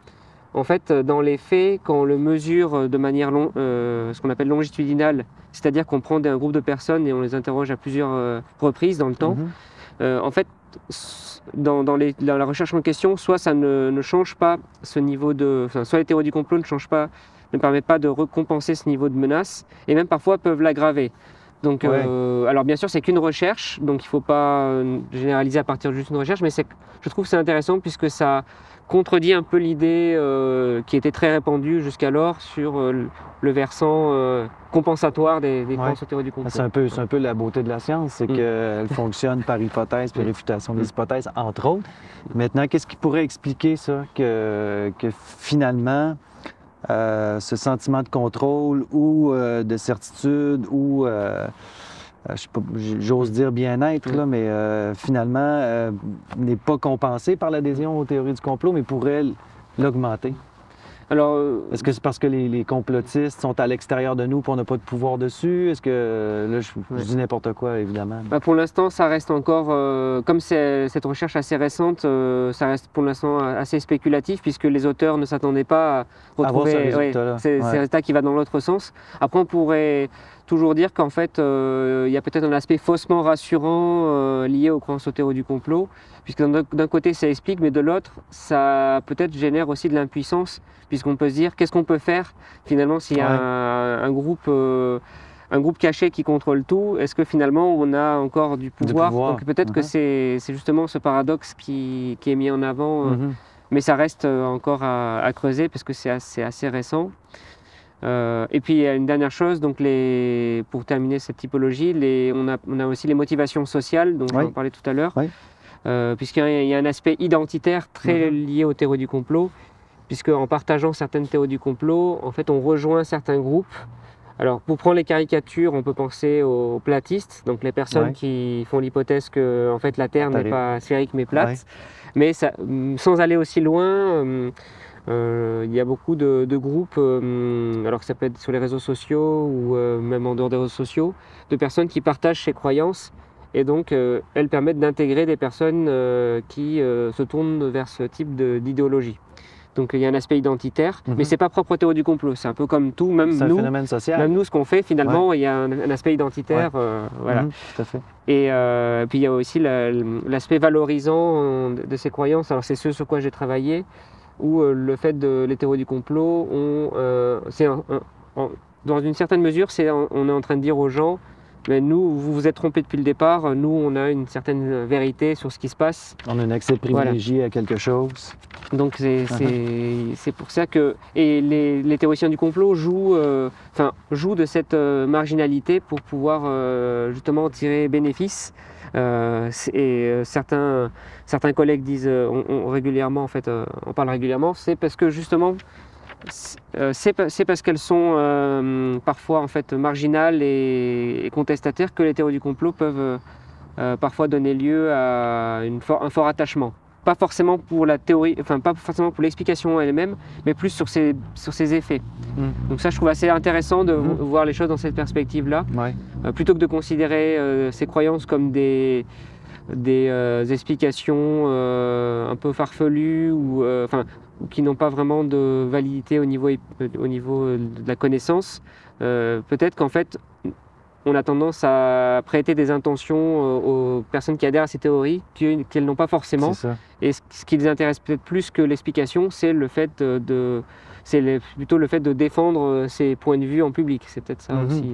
en fait, dans les faits, quand on le mesure de manière long- euh, ce qu'on appelle longitudinale, c'est-à-dire qu'on prend un groupe de personnes et on les interroge à plusieurs reprises dans le temps, Mhm. en fait, dans, dans les- dans la recherche en question, soit ça ne, ne change pas ce niveau de. Enfin, soit les théories du complot ne changent pas, ne permettent pas de recompenser ce niveau de menace, et même parfois peuvent l'aggraver. Donc, Ouais. euh, alors bien sûr, c'est qu'une recherche, donc il ne faut pas euh, généraliser à partir de juste une recherche, mais je trouve que c'est intéressant puisque ça contredit un peu l'idée euh, qui était très répandue jusqu'alors sur euh, le- versant compensatoire des, des Ouais. du complot. C'est un, peu, un peu la beauté de la science, c'est Mm. qu'elle fonctionne par hypothèse puis Mm. réfutation des Mm. hypothèses, entre autres. Maintenant, qu'est-ce qui pourrait expliquer ça, que, que finalement, euh, ce sentiment de contrôle ou euh, de certitude ou, euh, euh, je sais pas, j- j'ose dire bien-être, là, mais finalement, n'est pas compensé par l'adhésion aux théories du complot, mais pourrait l'augmenter? Alors, euh, Est-ce que c'est parce que les, les complotistes sont à l'extérieur de nous et on n'a pas de pouvoir dessus? Est-ce que, là, je, dis n'importe quoi, évidemment. Bah, pour l'instant, ça reste encore, euh, comme c'est cette recherche assez récente, euh, ça reste pour l'instant assez spéculatif puisque les auteurs ne s'attendaient pas à Avoir ce retrouver ouais, ouais. ces résultats qui va dans l'autre sens. Après, on pourrait toujours dire qu'en fait, euh, il y a peut-être un aspect faussement rassurant euh, lié aux croyances théories du complot, puisque d'un côté, ça explique, mais de l'autre, ça peut-être génère aussi de l'impuissance, puisqu'on peut se dire qu'est-ce qu'on peut faire finalement s'il y a Ouais. un, un groupe. euh, un groupe caché qui contrôle tout, est-ce que finalement on a encore du pouvoir, pouvoir. Donc peut-être que Mhm. c'est c'est justement ce paradoxe qui, qui est mis en avant, euh, Mhm. mais ça reste encore à, à creuser parce que c'est assez, assez récent. Euh, et puis il y a une dernière chose, donc les, pour terminer cette typologie, les, on, a, on a aussi les motivations sociales, dont Oui. j'en parlais tout à l'heure, Oui. Euh, puisqu'il y a- il y a un aspect identitaire très Mhm. lié aux théories du complot, puisque en partageant certaines théories du complot, en fait on rejoint certains groupes. Alors pour prendre les caricatures, on peut penser aux platistes, donc les personnes Ouais. qui font l'hypothèse que en fait la Terre n'est pas sphérique mais plate. Mais ça, hum, sans aller aussi loin, euh, il y a beaucoup de, de groupes, hum, alors que ça peut être sur les réseaux sociaux ou euh, même en dehors des réseaux sociaux, de personnes qui partagent ces croyances. Et donc, euh, elles permettent d'intégrer des personnes euh, qui euh, se tournent vers ce type d'idéologie. Donc, il y a un aspect identitaire, Mhm. mais c'est pas propre aux théories du complot. C'est un peu comme tout, même un nous, phénomène social. même nous, ce qu'on fait, finalement, il y a un, un aspect identitaire. euh, voilà. Mhm, tout à fait. Et euh, puis il y a aussi la- l'aspect valorisant euh, de ces croyances. Alors c'est ce sur quoi j'ai travaillé, où euh, le fait de les théories du complot, on, euh, c'est un- un- en- dans une certaine mesure, c'est on est en train de dire aux gens, mais nous, vous vous êtes trompés depuis le départ. Nous, on a une certaine vérité sur ce qui se passe. On a un accès privilégié à quelque chose. Donc c'est Uh-huh. pour ça que et les, les théoriciens du complot jouent, euh, jouent de cette euh, marginalité pour pouvoir euh, justement tirer bénéfice. Euh, et euh, certains certains collègues disent euh, on, régulièrement en fait on parle régulièrement. C'est parce que justement c'est c'est pa- c'est parce qu'elles sont parfois en fait marginales et, et contestataires que les théories du complot peuvent parfois donner lieu à un fort attachement pas forcément pour la théorie, enfin pas forcément pour l'explication elle-même, mais plus sur ses, sur ses effets. Mm. Donc ça, je trouve assez intéressant de Mm. vo- voir les choses dans cette perspective-là, Ouais. Euh, plutôt que de considérer euh, ces croyances comme des, des euh, explications euh, un peu farfelues ou, euh, enfin, qui n'ont pas vraiment de validité au niveau, au niveau euh, de la connaissance. Euh, Peut-être qu'en fait, on a tendance à prêter des intentions euh, aux personnes qui adhèrent à ces théories que- qu'elles n'ont pas forcément. Et ce qui les intéresse peut-être plus que l'explication, c'est le fait de, de- c'est plutôt le fait de défendre euh, ses points de vue en public. C'est peut-être ça Mhm. aussi.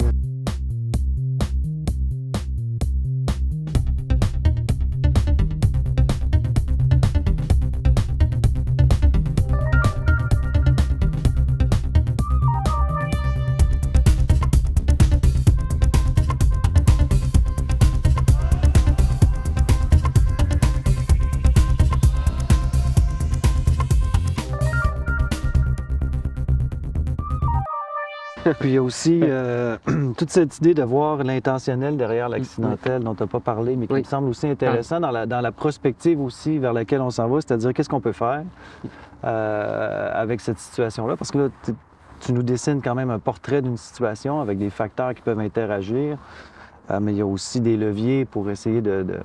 Puis il y a aussi euh, toute cette idée de voir l'intentionnel derrière l'accidentel dont tu n'as pas parlé, mais qui Oui. me semble aussi intéressant dans, la, dans la prospective aussi vers laquelle on s'en va, c'est-à-dire qu'est-ce qu'on peut faire euh, avec cette situation-là? Parce que là, tu- nous dessines quand même un portrait d'une situation avec des facteurs qui peuvent interagir, euh, mais il y a aussi des leviers pour essayer de- de-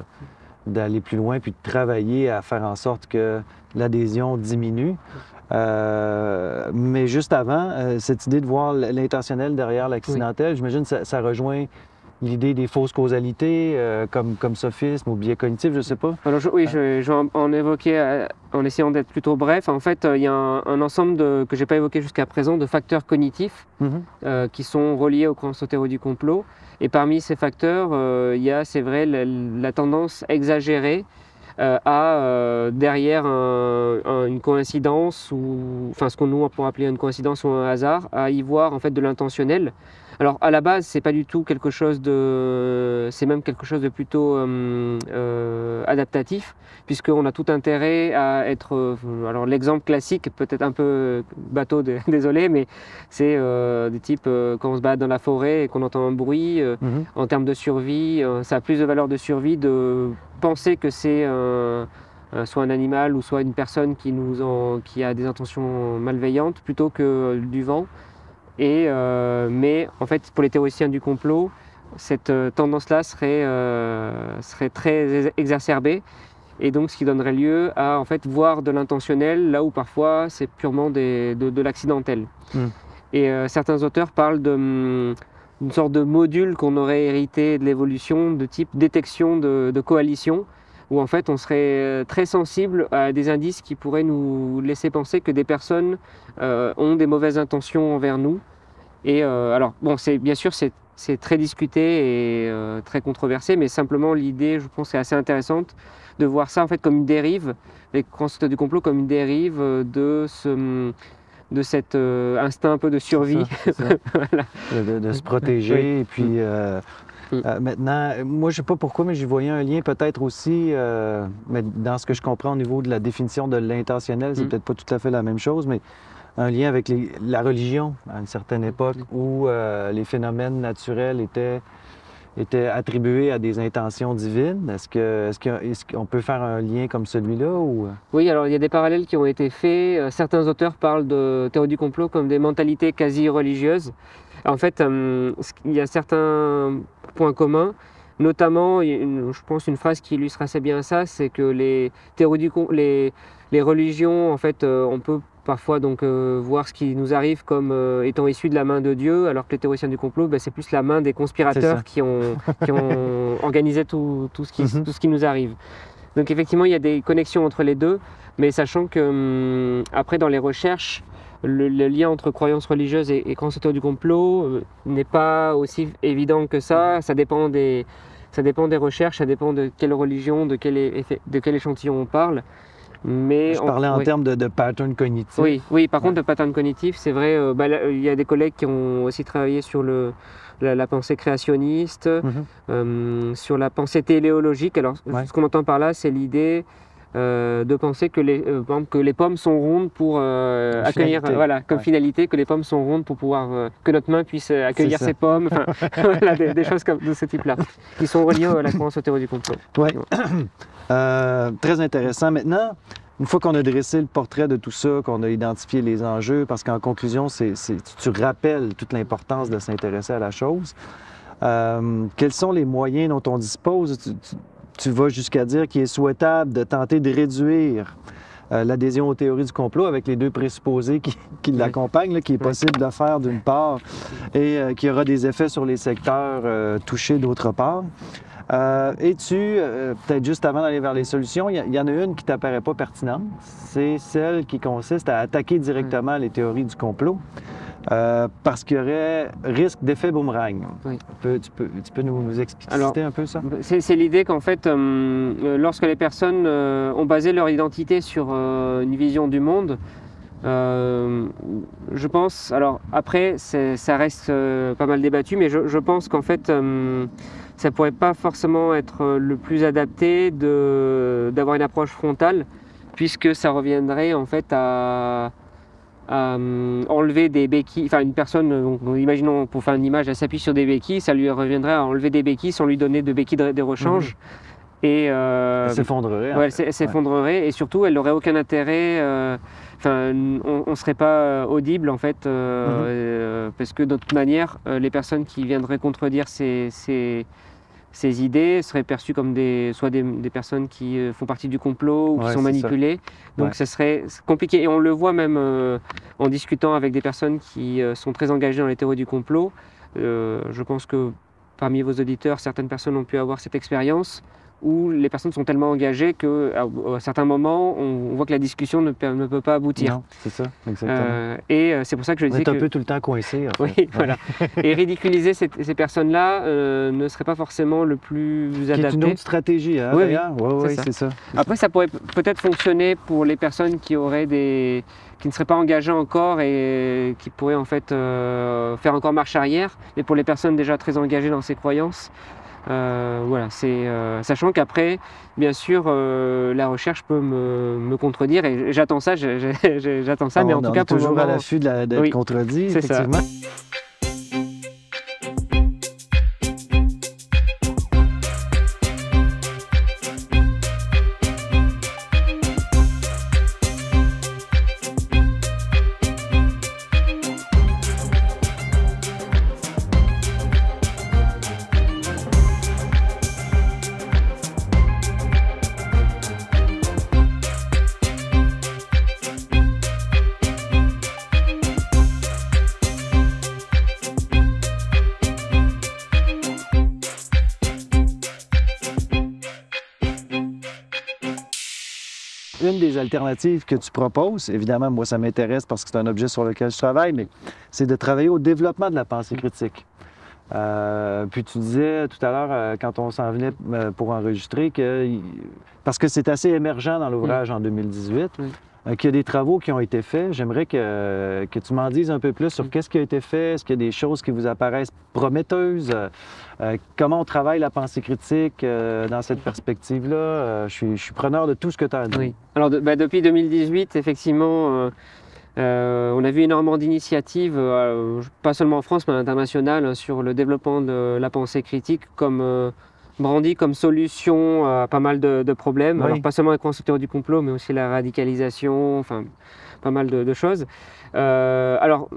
d'aller plus loin puis de travailler à faire en sorte que l'adhésion diminue. Euh, mais juste avant, euh, cette idée de voir l'intentionnel derrière l'accidentel, j'imagine que ça, ça rejoint l'idée des fausses causalités euh, comme, comme sophisme ou biais cognitif, je sais pas. Alors je- oui, je, je vais en- euh, en essayant d'être plutôt bref. En fait, il y a un, un ensemble de, que j'ai pas évoqué jusqu'à présent de facteurs cognitifs euh, qui sont reliés aux croyances théories du complot. Et parmi ces facteurs, euh, il y a, c'est vrai, la, la tendance exagérée euh, à, euh, derrière un- un- une coïncidence, ou enfin ce qu'on nous on pourrait appeler une coïncidence ou un hasard, à y voir en fait de l'intentionnel. Alors à la base, c'est pas du tout quelque chose de, c'est même quelque chose de plutôt euh, euh, adaptatif, puisqu'on a tout intérêt à être. euh, alors l'exemple classique, peut-être un peu bateau, de- désolé, mais c'est euh, des types quand on se balade dans la forêt et qu'on entend un bruit. Mhm. en termes de survie, ça a plus de valeur de survie de penser que c'est un- soit un animal ou soit une personne qui, nous en- qui a des intentions malveillantes plutôt que du vent. Et, euh, mais en fait, pour les théoriciens du complot, cette euh, tendance-là serait, euh, serait très ex- exacerbée. Et donc, ce qui donnerait lieu à en fait, voir de l'intentionnel là où parfois c'est purement des- de, de l'accidentel. Mm. Et euh, certains auteurs parlent hum, d'une sorte de module qu'on aurait hérité de l'évolution de type détection de, de coalition, où en fait on serait euh, très sensible à des indices qui pourraient nous laisser penser que des personnes euh, ont des mauvaises intentions envers nous. Et euh, alors, bon, c'est bien sûr, c'est très discuté et euh, très controversé, mais simplement l'idée, je pense, est assez intéressante de voir ça en fait comme une dérive, les concepts du complot comme une dérive de ce de cet euh, instinct un peu de survie. Ça. Voilà. de, se protéger. Et puis euh, Mm. euh, maintenant, moi, je sais pas pourquoi, mais j'y voyais un lien peut-être aussi, euh, mais dans ce que je comprends au niveau de la définition de l'intentionnel, c'est Mm. peut-être pas tout à fait la même chose, mais un lien avec les- la religion à une certaine époque où euh, les phénomènes naturels étaient étaient attribués à des intentions divines. Est-ce que qu'on peut faire un lien comme celui-là ou Oui, alors il y a des parallèles qui ont été faits. Certains auteurs parlent de théorie du complot comme des mentalités quasi religieuses. En fait, euh, il y a certains points communs. Notamment, une- je pense une phrase qui illustre assez bien ça, c'est que les les, les religions, en fait, euh, on peut parfois donc euh, voir ce qui nous arrive comme euh, étant issu de la main de Dieu, alors que les théoriciens du complot, ben, c'est plus la main des conspirateurs qui ont, qui ont organisé tout, tout ce qui, Mhm. tout ce qui nous arrive. Donc effectivement, il y a des connexions entre les deux, mais sachant que hum, après dans les recherches, le, le lien entre croyances religieuses et, et croyances autour du complot euh, n'est pas aussi évident que ça. Ça dépend des, ça dépend des recherches, ça dépend de quelle religion, de quel, effet- de quel échantillon on parle. Mais je on- parlais en termes de, de pattern cognitif. Oui, oui, par contre, de pattern cognitif, c'est vrai, euh, bah, là, il y a des collègues qui ont aussi travaillé sur le, la, la pensée créationniste, Mhm. euh, sur la pensée téléologique. Alors, Ouais. ce qu'on entend par là, c'est l'idée euh, de penser que les, euh, que les pommes sont rondes pour euh, accueillir, voilà, comme Ouais. finalité, que les pommes sont rondes pour pouvoir, que notre main puisse accueillir ces pommes, voilà, des, des choses comme, de ce type-là, qui sont reliées à la croyance aux théories du complot. Oui. Très intéressant. Maintenant, une fois qu'on a dressé le portrait de tout ça, qu'on a identifié les enjeux, parce qu'en conclusion, c'est, tu rappelles toute l'importance de s'intéresser à la chose. quels sont les moyens dont on dispose? Tu, tu- tu vas jusqu'à dire qu'il est souhaitable de tenter de réduire euh, l'adhésion aux théories du complot avec les deux présupposés qui, qui l'accompagnent, là, qui est possible de faire d'une part et euh, qui aura des effets sur les secteurs euh, touchés d'autre part. Et tu, peut-être juste avant d'aller vers les solutions, il y, y en a une qui t'apparaît pas pertinente. C'est celle qui consiste à attaquer directement les théories du complot. Euh, parce qu'il y aurait risque d'effet boomerang. Oui. Tu peux, tu peux, tu peux nous, expliquer Alors, un peu ça? C'est c'est l'idée qu'en fait, euh, euh, lorsque les personnes euh, ont basé leur identité sur une vision du monde, euh, je pense, alors après, ça reste euh, pas mal débattu, mais je, je pense qu'en fait, euh, ça pourrait pas forcément être le plus adapté d'avoir une approche frontale, puisque ça reviendrait en fait à, euh, enlever des béquilles, enfin une personne, euh, donc, imaginons pour faire une image, elle s'appuie sur des béquilles, ça lui reviendrait à enlever des béquilles sans lui donner de béquilles de, de rechange. Et Elle s'effondrerait. en Ouais, elle s'effondrerait et surtout elle n'aurait aucun intérêt. euh, Enfin, on ne serait pas euh, audible en fait, euh, Mhm. euh, parce que de toute manière, euh, les personnes qui viendraient contredire ces, ces, ces idées seraient perçues comme des, soit des, des personnes qui euh, font partie du complot ou qui Ouais, sont ça. manipulées. Donc Ouais. ce serait compliqué. Et on le voit même euh, en discutant avec des personnes qui euh, sont très engagées dans les théories du complot. Euh, je pense que parmi vos auditeurs, certaines personnes ont pu avoir cette expérience où les personnes sont tellement engagées qu'à à certains moments, on, on voit que la discussion ne, peut pas aboutir. Non, c'est ça, exactement. Euh, et euh, c'est pour ça que je On disais est un que... peu tout le temps coincé. en Oui, fait. Voilà. Et ridiculiser ces, ces personnes-là euh, ne serait pas forcément le plus adapté. une autre stratégie, hein, Oui, oui, c'est ça. c'est ça. Après, ça pourrait peut-être fonctionner pour les personnes qui auraient des, qui ne seraient pas engagées encore et qui pourraient en fait euh, faire encore marche arrière. Mais pour les personnes déjà très engagées dans ces croyances, euh, voilà, c'est euh, sachant qu'après, bien sûr, euh, la recherche peut me, me contredire et j'attends ça, j'attends ça. mais On- en tout cas, est pour toujours à l'affût de la- d'être Oui, contredit, c'est ça. Alternatives que tu proposes, évidemment, moi, ça m'intéresse parce que c'est un objet sur lequel je travaille, mais c'est de travailler au développement de la pensée critique. Euh, puis tu disais tout à l'heure, euh, quand on s'en venait euh, pour enregistrer, que, parce que c'est assez émergent dans l'ouvrage en 2018, Oui. Euh, qu'il y a des travaux qui ont été faits. J'aimerais que, que tu m'en dises un peu plus sur Mm. qu'est-ce qui a été fait, est-ce qu'il y a des choses qui vous apparaissent prometteuses, euh, euh, comment on travaille la pensée critique euh, dans cette perspective-là? Euh, je, suis, je suis preneur de tout ce que tu as dit. Oui. Alors de- bah, depuis 2018, effectivement, on a vu énormément d'initiatives, pas seulement en France, mais à l'international, hein, sur le développement de la pensée critique comme euh, brandi comme solution à pas mal de, de problèmes. Oui. Alors pas seulement les théories du complot, mais aussi la radicalisation, enfin pas mal de, de choses. Euh, alors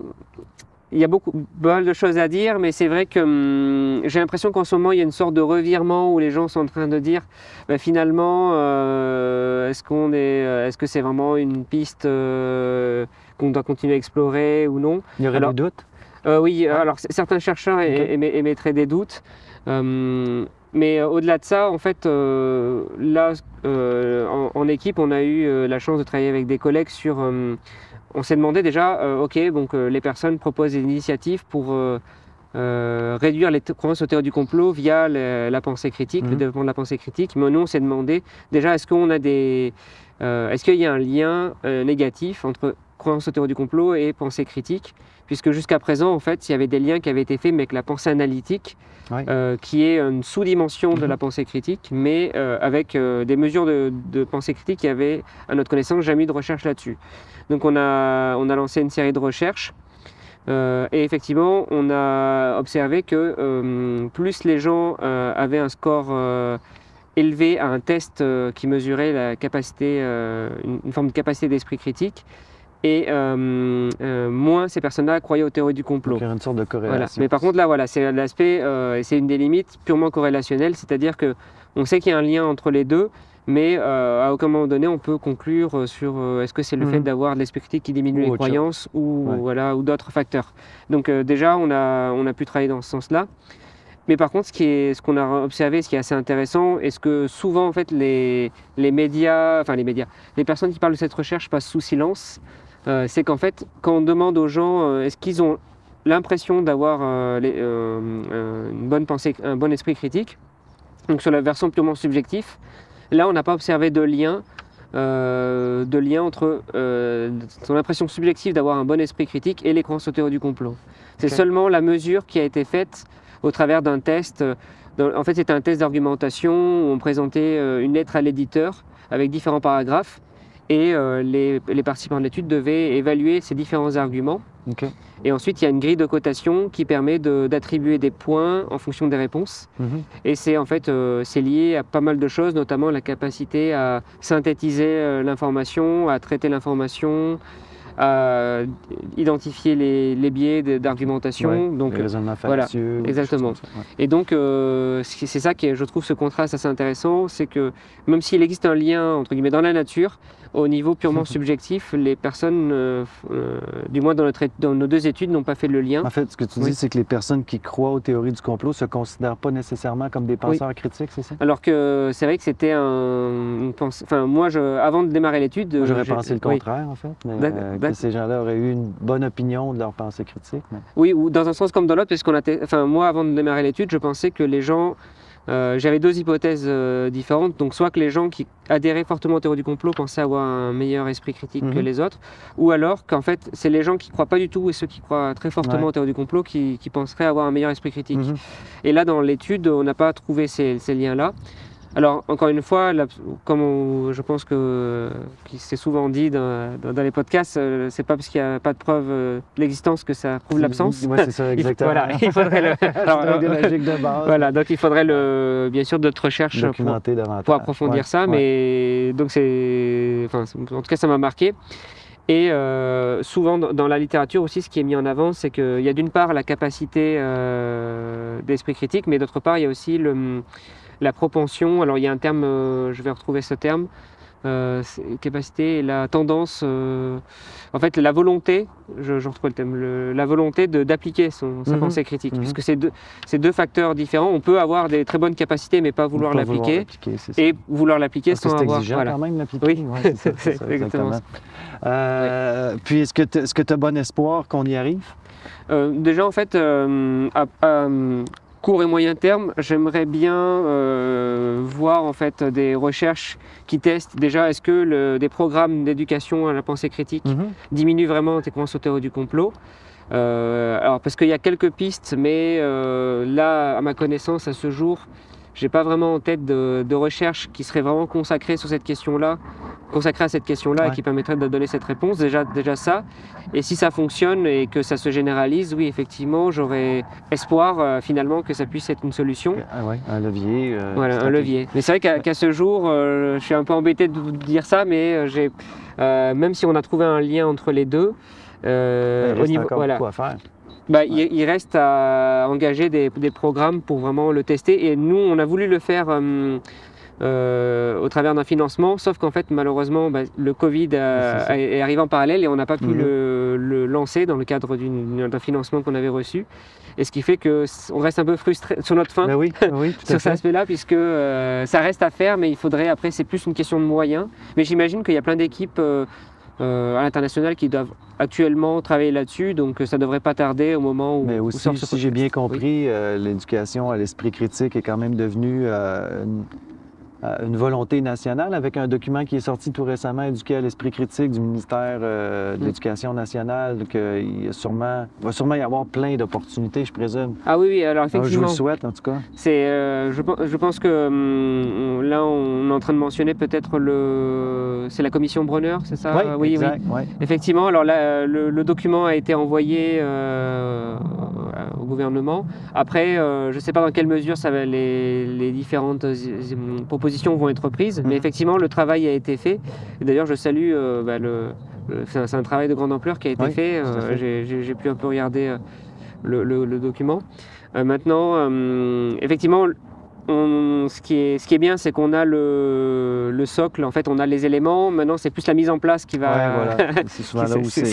il y a beaucoup pas mal de choses à dire, mais c'est vrai que hum, j'ai l'impression qu'en ce moment il y a une sorte de revirement où les gens sont en train de dire bah, finalement, euh, est-ce qu'on est, euh, est-ce que c'est vraiment une piste euh, qu'on doit continuer à explorer ou non? Il y aurait Alors, des doutes? Euh, Oui, alors certains chercheurs émettraient des doutes. Mais euh, au-delà de ça, en fait, euh, là, euh, en, en équipe, on a eu la chance de travailler avec des collègues sur. on s'est demandé déjà, ok, donc les personnes proposent des initiatives pour euh, réduire les croyances aux théories du complot via le- la pensée critique, le Mhm. développement de la pensée critique. Mais nous, on s'est demandé déjà, est-ce qu'on a des, euh, est-ce qu'il y a un lien euh, négatif entre croyances aux théories du complot et pensée critique Puisque jusqu'à présent, en fait, il y avait des liens qui avaient été faits, mais avec la pensée analytique, euh, qui est une sous-dimension de Mhm. la pensée critique, mais euh, avec euh, des mesures de, de pensée critique, il y avait, à notre connaissance, jamais eu de recherche là-dessus. Donc on a, on a lancé une série de recherches. et effectivement, on a observé que plus les gens avaient un score élevé à un test qui mesurait la capacité, une, une forme de capacité d'esprit critique, et euh, euh, moins ces personnes-là croyaient aux théories du complot. Donc, il y a une sorte de Voilà. corrélation. Mais par contre, là, voilà, c'est l'aspect, euh, c'est une des limites purement corrélationnelles, c'est-à-dire que on sait qu'il y a un lien entre les deux, mais à aucun moment donné, on peut conclure sur est-ce que c'est le Mhm. fait d'avoir de l'esprit critique qui diminue Ou les chose. croyances ou Ouais. voilà ou d'autres facteurs. Donc déjà, on a on a pu travailler dans ce sens-là. Mais par contre, ce qui est, ce qu'on a observé, ce qui est assez intéressant, et ce que souvent en fait les, les médias, enfin les médias, les personnes qui parlent de cette recherche passent sous silence, euh, c'est qu'en fait, quand on demande aux gens, euh, est-ce qu'ils ont l'impression d'avoir euh, les- une bonne pensée, un bon esprit critique, donc sur la version purement subjective, là on n'a pas observé de lien, de lien entre son impression subjective d'avoir un bon esprit critique et les croyances théories du complot. C'est seulement la mesure qui a été faite au travers d'un test. en fait, c'était un test d'argumentation où on présentait une lettre à l'éditeur avec différents paragraphes. Et euh, les, les participants de l'étude devaient évaluer ces différents arguments. Et ensuite, il y a une grille de cotation qui permet de- d'attribuer des points en fonction des réponses. Mhm. Et c'est en fait euh, c'est lié à pas mal de choses, notamment la capacité à synthétiser euh, l'information, à traiter l'information, à identifier les, les biais d'argumentation. Ouais, Donc, le raisonnement voilà, exactement. ça, ouais. et donc, c'est ça qui est, je trouve, ce contraste assez intéressant, c'est que même s'il existe un lien entre guillemets dans la nature, au niveau purement subjectif, les personnes, euh, euh, du moins dans, notre, é- dans nos deux études, n'ont pas fait le lien. En fait, ce que tu Oui. dis, c'est que les personnes qui croient aux théories du complot se considèrent pas nécessairement comme des penseurs critiques, c'est ça? Alors que c'est vrai que c'était un, une. Enfin, moi, je, avant de démarrer l'étude, J'aurais pensé le oui. contraire, en fait. mais, euh, que ces gens-là auraient eu une bonne opinion de leur pensée critique. mais- Oui, ou dans un sens comme dans l'autre, parce qu'on a. Enfin, moi, avant de démarrer l'étude, je pensais que les gens. Euh, J'avais deux hypothèses euh, différentes. Donc, soit que les gens qui adhéraient fortement aux théories du complot pensaient avoir un meilleur esprit critique que Mhm. les autres, ou alors qu'en fait, c'est les gens qui croient pas du tout et ceux qui croient très fortement Ouais. aux théories du complot qui, qui penseraient avoir un meilleur esprit critique. Mhm. Et là, dans l'étude, on n'a pas trouvé ces, ces liens-là. Alors, encore une fois, comme on- je pense que qui s'est souvent dit dans, dans- dans les podcasts, euh, c'est pas parce qu'il n'y a pas de preuve euh, de l'existence que ça prouve l'absence. Oui, c'est ça, exactement. voilà, il faudrait le. alors, c'est euh, voilà, donc il faudrait le, bien sûr d'autres recherches pour, approfondir Ouais, ça, ouais. mais donc c'est, enfin, en tout cas, ça m'a marqué. Et euh, souvent dans dans la littérature aussi, ce qui est mis en avant, c'est qu'il y a d'une part la capacité euh, d'esprit critique, mais d'autre part, il y a aussi le, la propension. Alors, il y a un terme, euh, je vais retrouver ce terme. euh, capacité et la tendance, euh, en fait la volonté, je, je retrouve le thème, le- la volonté d'appliquer sa Mhm. pensée critique, Mhm. puisque c'est deux, deux facteurs différents. On peut avoir des très bonnes capacités mais pas vouloir l'appliquer, et vouloir l'appliquer que sans c'est avoir. voilà. quand même l'appliquer. Oui, Ouais, c'est exactement ça. Euh, Puis est-ce que tu as bon espoir qu'on y arrive? Euh, déjà, en fait, à, à, court et moyen terme, j'aimerais bien euh, voir en fait des recherches qui testent déjà est-ce que le- des programmes d'éducation à la pensée critique diminuent vraiment tes théories du complot? Euh, alors parce qu'il y a quelques pistes, mais euh, là, à ma connaissance, à ce jour, j'ai pas vraiment en tête de, de recherche qui serait vraiment consacrée sur cette question-là, consacrée à cette question-là et qui permettrait de donner cette réponse. Déjà, déjà ça. Et si ça fonctionne et que ça se généralise, oui, effectivement, j'aurais espoir euh, finalement que ça puisse être une solution. Ah ouais, un levier. euh, Voilà, un levier. Mais c'est vrai qu'à ce jour, euh, je suis un peu embêté de vous dire ça, mais j'ai, même si on a trouvé un lien entre les deux, Il au reste niveau, encore voilà, beaucoup à faire. bah, il, il reste à engager des, des programmes pour vraiment le tester. Et nous, on a voulu le faire euh, euh, au travers d'un financement, sauf qu'en fait, malheureusement, bah, le Covid a- est arrivé en parallèle et on n'a pas pu Mhm. le, le lancer dans le cadre d'un financement qu'on avait reçu. Et ce qui fait que s- on reste un peu frustré sur notre fin oui, oui, sur cet aspect-là, puisque euh, ça reste à faire, mais il faudrait, après, c'est plus une question de moyens. Mais j'imagine qu'il y a plein d'équipes euh, à l'international qui doivent actuellement travailler là-dessus, donc ça ne devrait pas tarder au moment où. Mais aussi, si j'ai bien compris, euh, l'éducation à l'esprit critique est quand même devenue euh, une, une volonté nationale avec un document qui est sorti tout récemment, Éduquer à l'esprit critique du ministère euh, de Mm. l'Éducation nationale. Donc, euh, il, y a sûrement, va sûrement y avoir plein d'opportunités, je présume. Ah oui, oui, alors Ah, je vous effectivement, le souhaite, en tout cas. c'est, euh, je, je pense que hum, là, on est en train de mentionner peut-être le. C'est la commission Brunner, c'est ça? Oui, oui, oui. exact, ouais. Effectivement, alors là, le, le document a été envoyé euh, gouvernement. Après, euh, je ne sais pas dans quelle mesure ça va, les, les différentes euh, propositions vont être prises, mais Mhm. effectivement, le travail a été fait. D'ailleurs, je salue euh, bah, le. le- C'est un, travail de grande ampleur qui a été Oui, fait. J'ai pu un peu regarder le, le- le document. Euh, maintenant, euh, effectivement, on- ce, qui est, ce qui est bien, c'est qu'on a le, le socle, en fait, on a les éléments. Maintenant, c'est plus la mise en place qui va. Ouais, voilà. C'est souvent là où C'est-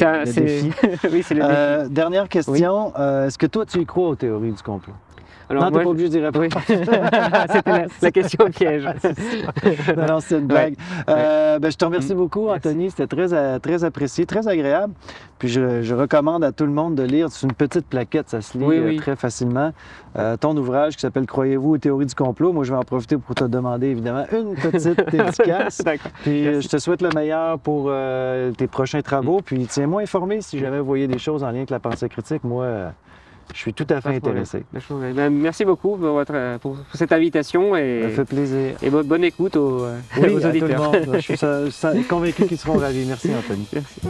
oui. Euh, dernière question. Euh, Est-ce que toi, tu y crois aux théories du complot? Alors, non, t'es pas obligé d'y répondre. oui. C'était la, la question piège. non, non, c'est une blague. Euh, ben, je te remercie beaucoup, Anthony. C'était très, euh, très apprécié, très agréable. Puis je, je recommande à tout le monde de lire. C'est une petite plaquette, ça se lit Oui, euh, oui. très facilement. Euh, ton ouvrage qui s'appelle Croyez-vous aux théories du complot. Moi, je vais en profiter pour te demander, évidemment, une petite dédicace. Puis Merci. je te souhaite le meilleur pour euh, tes prochains travaux. Puis tiens-moi informé si jamais vous voyez des choses en lien avec la pensée critique. Moi, je suis tout à fait intéressé. Ben, merci beaucoup euh, pour, cette invitation. Et, ça fait plaisir. Et bonne, écoute aux, euh, oui, auditeurs. Tout le monde. Je suis convaincu qu'ils seront ravis. Merci Anthony. Merci.